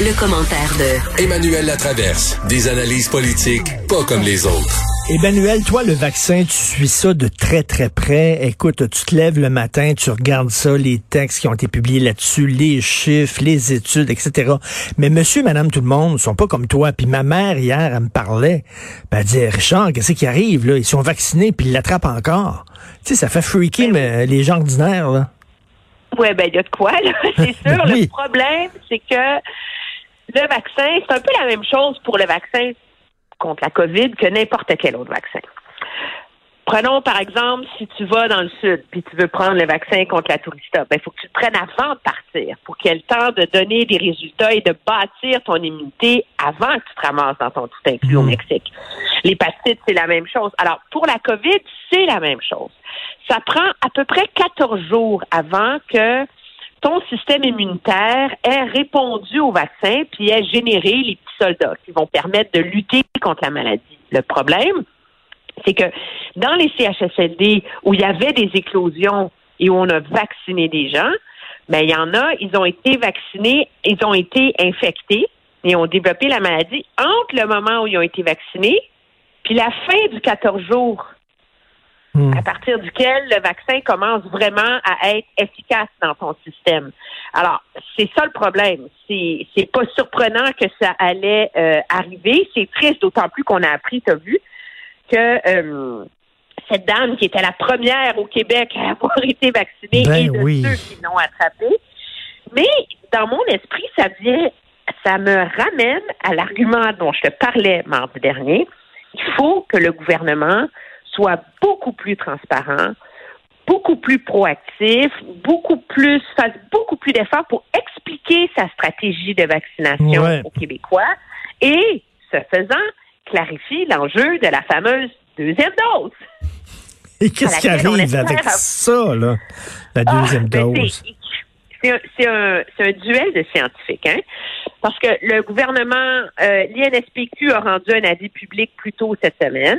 Le commentaire de Emmanuel Latraverse. Des analyses politiques pas comme les autres. Emmanuel, toi, le vaccin, tu suis ça de très, très près. Écoute, tu te lèves le matin, tu regardes ça, les textes qui ont été publiés là-dessus, les chiffres, les études, etc. Mais monsieur, madame, tout le monde sont pas comme toi. Puis ma mère, hier, elle me parlait. Ben, elle disait, Richard, qu'est-ce qui arrive, là? Ils sont vaccinés, puis ils l'attrapent encore. Tu sais, ça fait freaker mais, les gens ordinaires, là. Oui, ben, il y a de quoi, là. C'est sûr. Le problème, c'est que le vaccin, c'est un peu la même chose pour le vaccin contre la COVID que n'importe quel autre vaccin. Prenons par exemple, si tu vas dans le sud puis tu veux prendre le vaccin contre la tourista, ben il faut que tu te prennes avant de partir pour qu'il y ait le temps de donner des résultats et de bâtir ton immunité avant que tu te ramasses dans ton tout inclus au mmh. Mexique. L'hépatite, c'est la même chose. Alors, pour la COVID, c'est la même chose. Ça prend à peu près 14 jours avant que ton système immunitaire ait répondu au vaccin puis ait généré les petits soldats qui vont permettre de lutter contre la maladie. Le problème, c'est que dans les CHSLD où il y avait des éclosions et où on a vacciné des gens, ben il y en a, ils ont été vaccinés, ils ont été infectés et ont développé la maladie entre le moment où ils ont été vaccinés puis la fin du 14 jours. Hmm. à partir duquel le vaccin commence vraiment à être efficace dans ton système. Alors, c'est ça le problème. C'est c'est pas surprenant que ça allait euh, arriver. C'est triste, d'autant plus qu'on a appris, tu as vu, que euh, cette dame qui était la première au Québec à avoir été vaccinée ben et de ceux qui l'ont attrapée. Mais dans mon esprit, ça vient, ça me ramène à l'argument dont je te parlais mardi dernier. Il faut que le gouvernement soit beaucoup plus transparent, beaucoup plus proactif, beaucoup plus, fasse beaucoup plus d'efforts pour expliquer sa stratégie de vaccination aux Québécois et, ce faisant, clarifie l'enjeu de la fameuse deuxième dose. Et qu'est-ce qui arrive avec ça, là, la ah, deuxième ben, dose? C'est un, un, duel de scientifiques, hein? Parce que le gouvernement, euh, l'INSPQ a rendu un avis public plus tôt cette semaine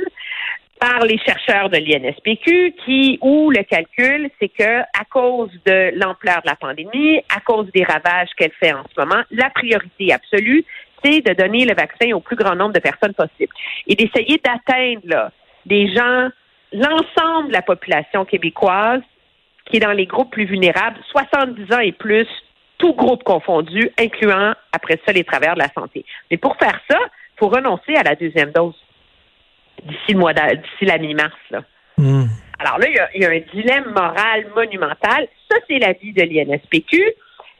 par les chercheurs de l'INSPQ qui, où le calcul, c'est que à cause de l'ampleur de la pandémie, à cause des ravages qu'elle fait en ce moment, la priorité absolue, c'est de donner le vaccin au plus grand nombre de personnes possible et d'essayer d'atteindre là, des gens, l'ensemble de la population québécoise qui est dans les groupes plus vulnérables, 70 ans et plus, tout groupe confondu, incluant après ça les travers de la santé. Mais pour faire ça, il faut renoncer à la deuxième dose d'ici le mois d'ici la mi-mars. Hmm. Alors là, il y, a, un dilemme moral monumental. Ça, c'est l'avis de l'INSPQ.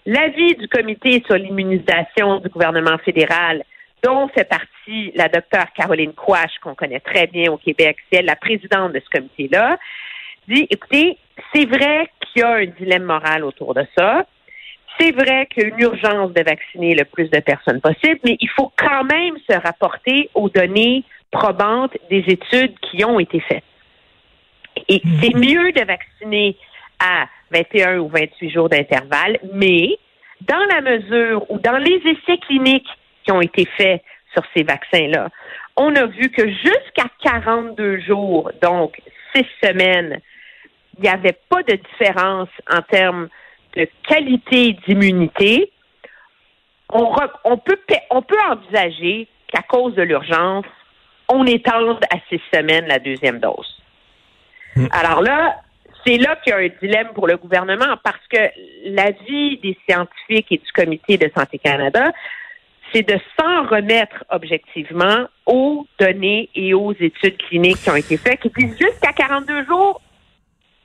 L'avis du comité sur l'immunisation du gouvernement fédéral, dont fait partie la docteure Caroline Quash, qu'on connaît très bien au Québec, c'est elle la présidente de ce comité-là, dit, écoutez, c'est vrai qu'il y a un dilemme moral autour de ça. C'est vrai qu'il y a une urgence de vacciner le plus de personnes possible, mais il faut quand même se rapporter aux données probantes des études qui ont été faites. Et mhm. c'est mieux de vacciner à 21 ou 28 jours d'intervalle, mais dans la mesure où dans les essais cliniques qui ont été faits sur ces vaccins-là, on a vu que jusqu'à 42 jours, donc six semaines, il n'y avait pas de différence en termes de qualité d'immunité. On, on, peut, on peut envisager qu'à cause de l'urgence, on étende à six semaines la deuxième dose. Hmm. Alors là, c'est là qu'il y a un dilemme pour le gouvernement parce que l'avis des scientifiques et du Comité de santé Canada, c'est de s'en remettre objectivement aux données et aux études cliniques qui ont été faites, qui disent jusqu'à 42 jours,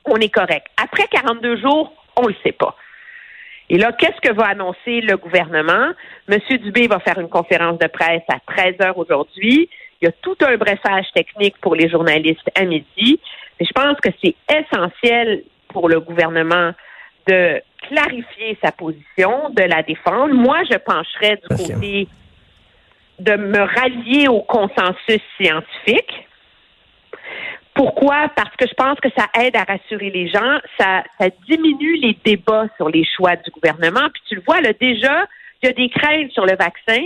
on est correct. Après 42 jours, on ne le sait pas. Et là, qu'est-ce que va annoncer le gouvernement? Monsieur Dubé va faire une conférence de presse à 13 heures aujourd'hui. Il y a tout un bressage technique pour les journalistes à midi. Mais je pense que c'est essentiel pour le gouvernement de clarifier sa position, de la défendre. Moi, je pencherais du côté de me rallier au consensus scientifique. Pourquoi? Parce que je pense que ça aide à rassurer les gens, ça, ça diminue les débats sur les choix du gouvernement. Puis tu le vois, là, déjà, il y a des craintes sur le vaccin,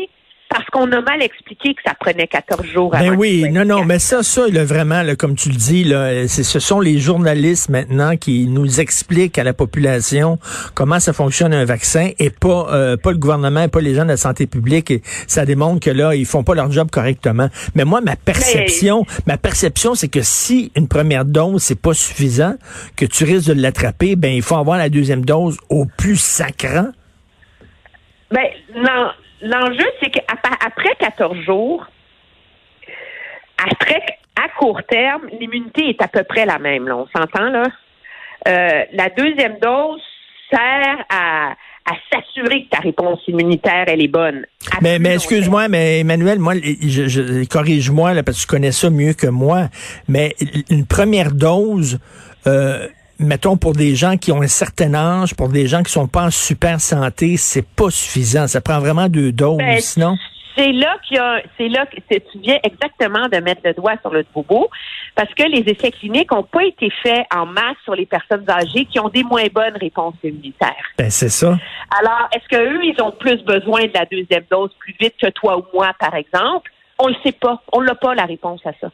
parce qu'on a mal expliqué que ça prenait 14 jours. Ben oui, non, non, mais ça, ça, là, vraiment, là, comme tu le dis, là, ce sont les journalistes maintenant qui nous expliquent à la population comment ça fonctionne un vaccin et pas, euh, pas le gouvernement, et pas les gens de la santé publique. Et ça démontre que là, ils font pas leur job correctement. Mais moi, ma perception, ma perception, c'est que si une première dose, c'est pas suffisant, que tu risques de l'attraper, ben, il faut avoir la deuxième dose au plus sacrant. Ben, non l'enjeu, c'est qu'après 14 jours, après, à court terme, l'immunité est à peu près la même. Là, on s'entend là. Euh, la deuxième dose sert à, s'assurer que ta réponse immunitaire elle est bonne. Mais, mais excuse-moi, mais Emmanuel, moi, je, corrige-moi là parce que tu connais ça mieux que moi. Mais une première dose. Euh, mettons, pour des gens qui ont un certain âge, pour des gens qui sont pas en super santé, c'est pas suffisant. Ça prend vraiment deux doses, ben, sinon. C'est là qu'il y a, c'est là que tu viens exactement de mettre le doigt sur le bobo, parce que les essais cliniques n'ont pas été faits en masse sur les personnes âgées qui ont des moins bonnes réponses immunitaires. Ben, c'est ça. Alors, est-ce qu'eux, ils ont plus besoin de la deuxième dose plus vite que toi ou moi, par exemple? On le sait pas. On n'a pas la réponse à ça.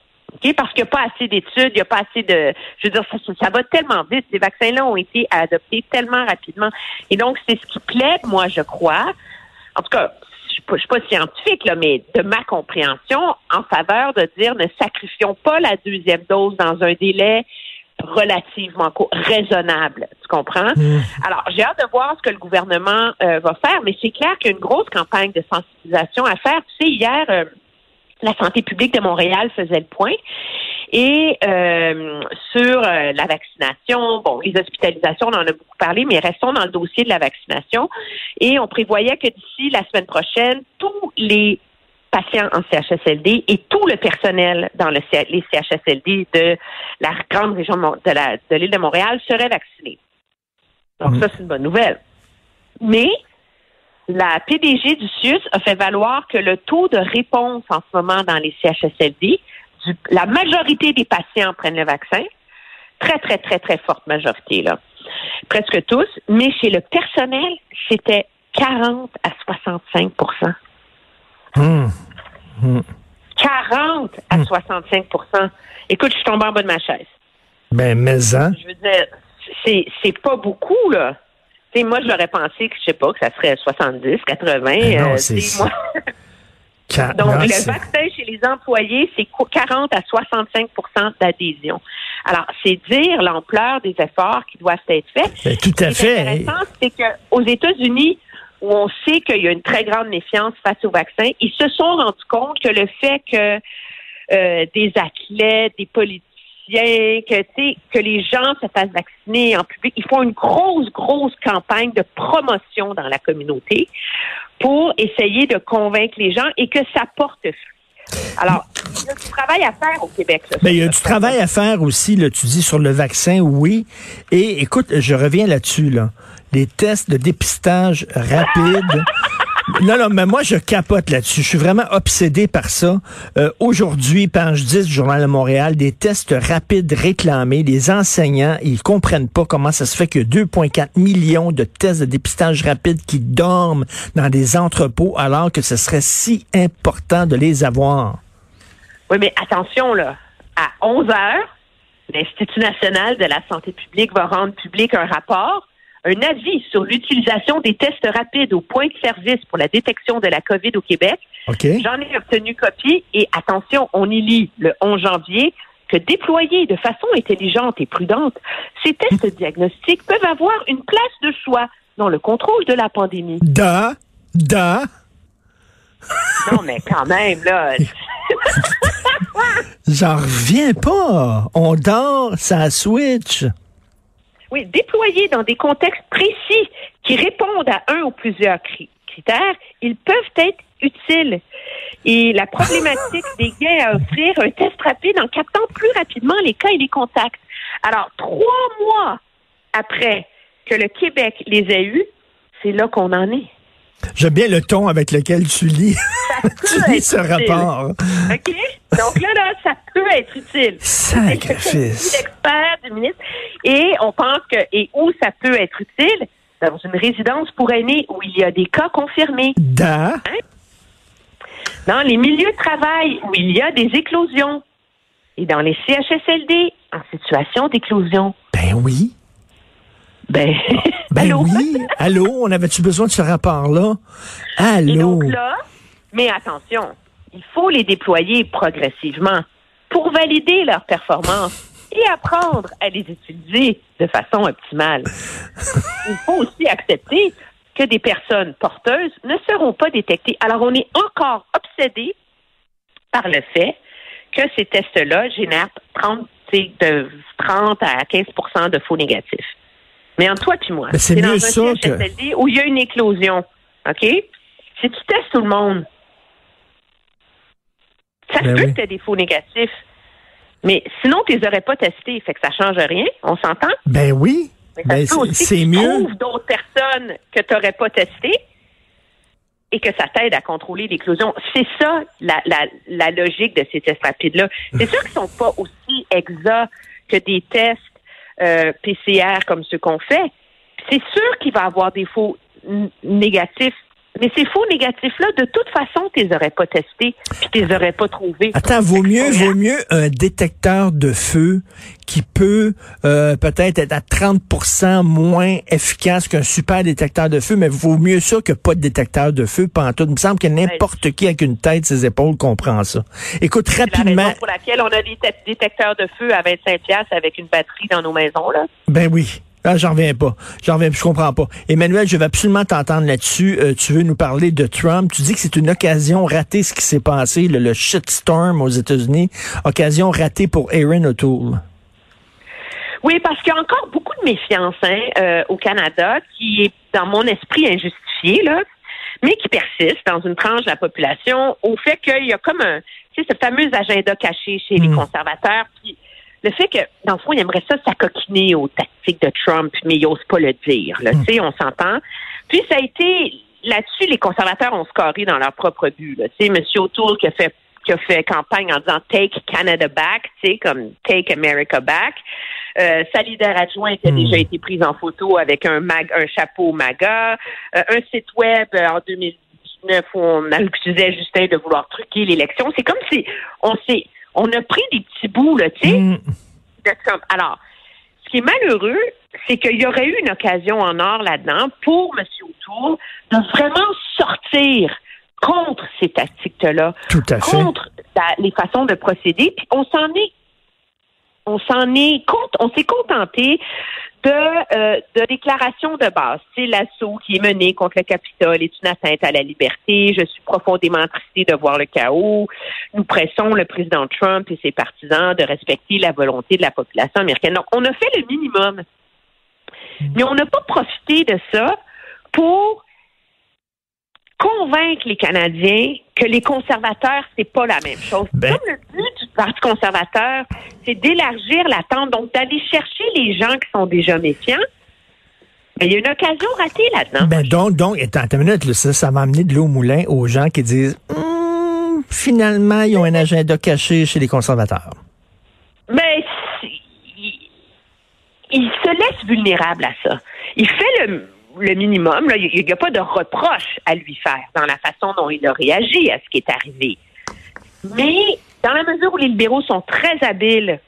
Parce qu'il n'y a pas assez d'études, il n'y a pas assez de. Je veux dire, ça, ça va tellement vite. Ces vaccins-là ont été adoptés tellement rapidement. Et donc, c'est ce qui plaît, moi, je crois. En tout cas, je ne suis pas scientifique, là, mais de ma compréhension, en faveur de dire ne sacrifions pas la deuxième dose dans un délai relativement raisonnable. Tu comprends? Mmh. Alors, j'ai hâte de voir ce que le gouvernement euh, va faire, mais c'est clair qu'il y a une grosse campagne de sensibilisation à faire. Tu sais, hier, euh, la santé publique de Montréal faisait le point. Et euh, sur euh, la vaccination, bon, les hospitalisations, on en a beaucoup parlé, mais restons dans le dossier de la vaccination. Et on prévoyait que d'ici la semaine prochaine, tous les patients en CHSLD et tout le personnel dans le, les CHSLD de la grande région de, l'île de Montréal seraient vaccinés. Donc mmh. ça, c'est une bonne nouvelle. Mais la PDG du CIUS a fait valoir que le taux de réponse en ce moment dans les CHSLD, la majorité des patients prennent le vaccin, très, très, très, très forte majorité, là. Presque tous, mais chez le personnel, c'était 40 à 65% mmh. 40 mmh. à 65% mmh. Écoute, je suis tombée en bas de ma chaise. Ben, mais hein? Je veux dire, c'est pas beaucoup, là moi, je l'aurais pensé que, je sais pas, que ça serait 70, 80. Ben non, euh, c'est... Moi... Donc, le vaccin chez les employés, c'est 40 à 65% d'adhésion. Alors, c'est dire l'ampleur des efforts qui doivent être faits. Ben, tout à fait. L'intéressant, c'est qu'aux États-Unis, où on sait qu'il y a une très grande méfiance face au vaccin, ils se sont rendus compte que le fait que euh, des athlètes, des politiques, que, que les gens se fassent vacciner en public. Ils font une grosse, grosse campagne de promotion dans la communauté pour essayer de convaincre les gens et que ça porte fruit. Alors, il y a du travail à faire au Québec. Mais il y a du travail à faire aussi, là, tu dis, sur le vaccin, oui. Et écoute, je reviens là-dessus, là. Les tests de dépistage rapide. Non, non, mais moi, je capote là-dessus. Je suis vraiment obsédé par ça. Euh, aujourd'hui, page 10 du Journal de Montréal, des tests rapides réclamés. Les enseignants, ils comprennent pas comment ça se fait que 2,4 millions de tests de dépistage rapide qui dorment dans des entrepôts alors que ce serait si important de les avoir. Oui, mais attention, là. À 11 heures, l'Institut national de la santé publique va rendre public un rapport un avis sur l'utilisation des tests rapides au point de service pour la détection de la COVID au Québec. J'en ai obtenu copie et attention, on y lit le 11 janvier que déployés de façon intelligente et prudente, ces tests diagnostiques peuvent avoir une place de choix dans le contrôle de la pandémie. Da, da. Non, mais quand même, là. J'en reviens pas. On dort, ça switch. Oui, déployés dans des contextes précis qui répondent à un ou plusieurs critères, ils peuvent être utiles. Et la problématique des gains à offrir un test rapide en captant plus rapidement les cas et les contacts. Alors, trois mois après que le Québec les a eus, c'est là qu'on en est. J'aime bien le ton avec lequel tu lis, tu lis ce rapport. OK? Donc là, là, ça peut être utile. Sacrifice. L'expert du ministre. Et on pense que, et où ça peut être utile? Dans une résidence pour aînés où il y a des cas confirmés. Da. Hein? Dans les milieux de travail où il y a des éclosions et dans les CHSLD en situation d'éclosion. Ben oui. Ben, ben allô? oui. Allô, on avait-tu besoin de ce rapport-là? Allô? Et donc là, mais attention, il faut les déployer progressivement pour valider leur performance et apprendre à les utiliser de façon optimale. il faut aussi accepter que des personnes porteuses ne seront pas détectées. Alors, on est encore obsédé par le fait que ces tests-là génèrent 30, de 30 à 15% de faux négatifs. Mais en toi et moi, c'est dans un ça où il y a une éclosion, OK? Si tu testes tout le monde, ça ben peut que tu as des faux négatifs. Mais sinon, tu les aurais pas testés. Fait que ça change rien. On s'entend? Ben oui. Mais ça ben, c'est mieux. d'autres personnes que tu n'aurais pas testées et que ça t'aide à contrôler l'éclosion. C'est ça la, la, la, logique de ces tests rapides-là. C'est sûr qu'ils sont pas aussi exacts que des tests euh, PCR comme ceux qu'on fait. C'est sûr qu'il va avoir des faux négatifs mais ces faux négatifs-là, de toute façon, tu les aurais pas testés, puis tu les aurais pas trouvés. Attends, vaut mieux, vaut mieux un détecteur de feu qui peut euh, peut-être être à 30% moins efficace qu'un super détecteur de feu, mais vaut mieux ça que pas de détecteur de feu. tout. Il me semble que n'importe qui avec une tête, ses épaules comprend ça. Écoute, rapidement. La raison pour laquelle on a des détecteurs de feu à 25 avec une batterie dans nos maisons, là. Ben oui. Ah, j'en reviens pas. J'en reviens, je comprends pas. Emmanuel, je vais absolument t'entendre là-dessus. Euh, tu veux nous parler de Trump. Tu dis que c'est une occasion ratée ce qui s'est passé, le, shitstorm aux États-Unis. Occasion ratée pour Aaron O'Toole. Oui, parce qu'il y a encore beaucoup de méfiance hein, euh, au Canada qui est, dans mon esprit, injustifiée, là, mais qui persiste dans une tranche de la population au fait qu'il y a comme un, tu sais, ce fameux agenda caché chez les hmm. conservateurs. Puis le fait que, dans le fond, il aimerait ça s'acoquiner aux tactiques de Trump, mais il n'ose pas le dire. Là, hmm. Tu sais, on s'entend. Puis ça a été là-dessus, les conservateurs ont scoré dans leur propre but. Tu sais, M. O'Toole qui a fait qui a fait campagne en disant Take Canada Back, tu sais, comme Take America Back. Euh, sa leader adjointe a hmm. déjà été prise en photo avec un mag, un chapeau MAGA, euh, un site web euh, en 2019 où on accusait Justin de vouloir truquer l'élection. C'est comme si on s'est on a pris des petits bouts, là, tu sais, mm. Alors, ce qui est malheureux, c'est qu'il y aurait eu une occasion en or là-dedans pour M. O'Toole de vraiment sortir contre ces tactiques-là, contre les façons de procéder, puis on s'en est on s'en est on s'est contenté de, euh, de déclarations de base. C'est l'assaut qui est mené contre le Capitole est une atteinte à la liberté. Je suis profondément tristée de voir le chaos. Nous pressons le président Trump et ses partisans de respecter la volonté de la population américaine. Donc, on a fait le minimum. Mais on n'a pas profité de ça pour convaincre les Canadiens que les conservateurs, c'est pas la même chose. Ben Comme le but du Parti conservateur, c'est d'élargir l'attente, donc d'aller chercher les gens qui sont déjà méfiants. Mais il y a une occasion ratée là-dedans. Ben donc, donc, attends une minute, ça, ça va amener de l'eau au moulin aux gens qui disent hum, finalement, ils ont un agenda caché chez les conservateurs. Mais il, il se laisse vulnérable à ça. Il fait le le minimum. il n'y a pas de reproche à lui faire dans la façon dont il a réagi à ce qui est arrivé. Mais dans la mesure où les libéraux sont très habiles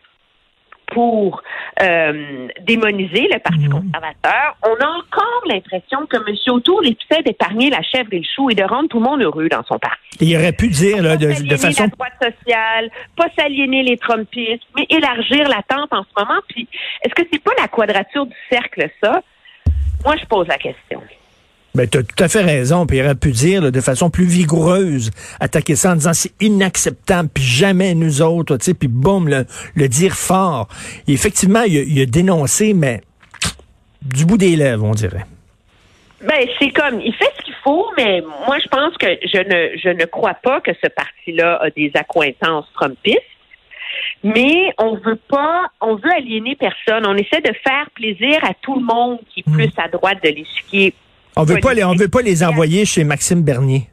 pour euh, démoniser le Parti mmh. conservateur, on a encore l'impression que M. O'Toole essaie d'épargner la chèvre et le chou et de rendre tout le monde heureux dans son parti. Il aurait pu dire là, de, de façon... la droite sociale, pas s'aliéner les Trumpistes, mais élargir l'attente en ce moment. Puis, est-ce que c'est pas la quadrature du cercle, ça? Moi, je pose la question. Ben, tu as tout à fait raison. Puis il aurait pu dire de façon plus vigoureuse, attaquer ça en disant c'est inacceptable, puis jamais nous autres, tu sais, puis boum, le, dire fort. effectivement, il a, dénoncé, mais du bout des lèvres, on dirait. Ben, c'est comme, il fait ce qu'il faut, mais moi, je pense que je ne, je ne crois pas que ce parti-là a des accointances trumpistes mais on veut pas, on veut aliéner personne. On essaie de faire plaisir à tout le monde qui est hmm. plus à droite de l'échiquier. On veut pas les, on veut pas les envoyer chez Maxime Bernier.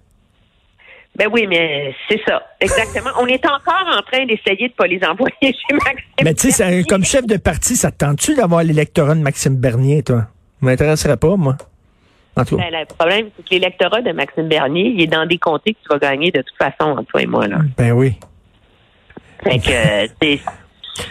Ben oui, mais c'est ça, exactement. on est encore en train d'essayer de pas les envoyer chez Maxime. Mais tu sais, comme chef de parti, ça te tente-tu d'avoir l'électorat de Maxime Bernier, toi? m'intéresserait pas, moi. En tout cas. Ben, le problème, c'est que l'électorat de Maxime Bernier, il est dans des comtés que tu vas gagner de toute façon, entre toi et moi. Là. Ben oui. Fait que, c'est-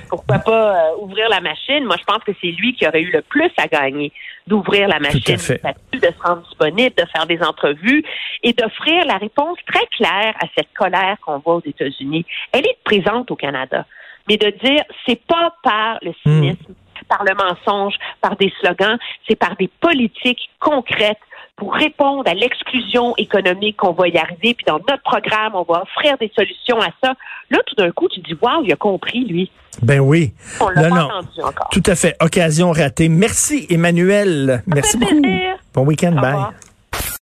pourquoi pas euh, ouvrir la machine? Moi, je pense que c'est lui qui aurait eu le plus à gagner d'ouvrir la machine, de se rendre disponible, de faire des entrevues et d'offrir la réponse très claire à cette colère qu'on voit aux États-Unis. Elle est présente au Canada, mais de dire c'est pas par le cynisme, par le mensonge, par des slogans, c'est par des politiques concrètes pour répondre à l'exclusion économique qu'on va y arriver. Puis dans notre programme, on va offrir des solutions à ça. Là, tout d'un coup, tu dis, waouh, il a compris, lui. Ben oui. On l'a Non, pas non. entendu encore. Tout à fait. Occasion ratée. Merci, Emmanuel. Merci beaucoup. plaisir. Bon week-end. Au Bye. revoir.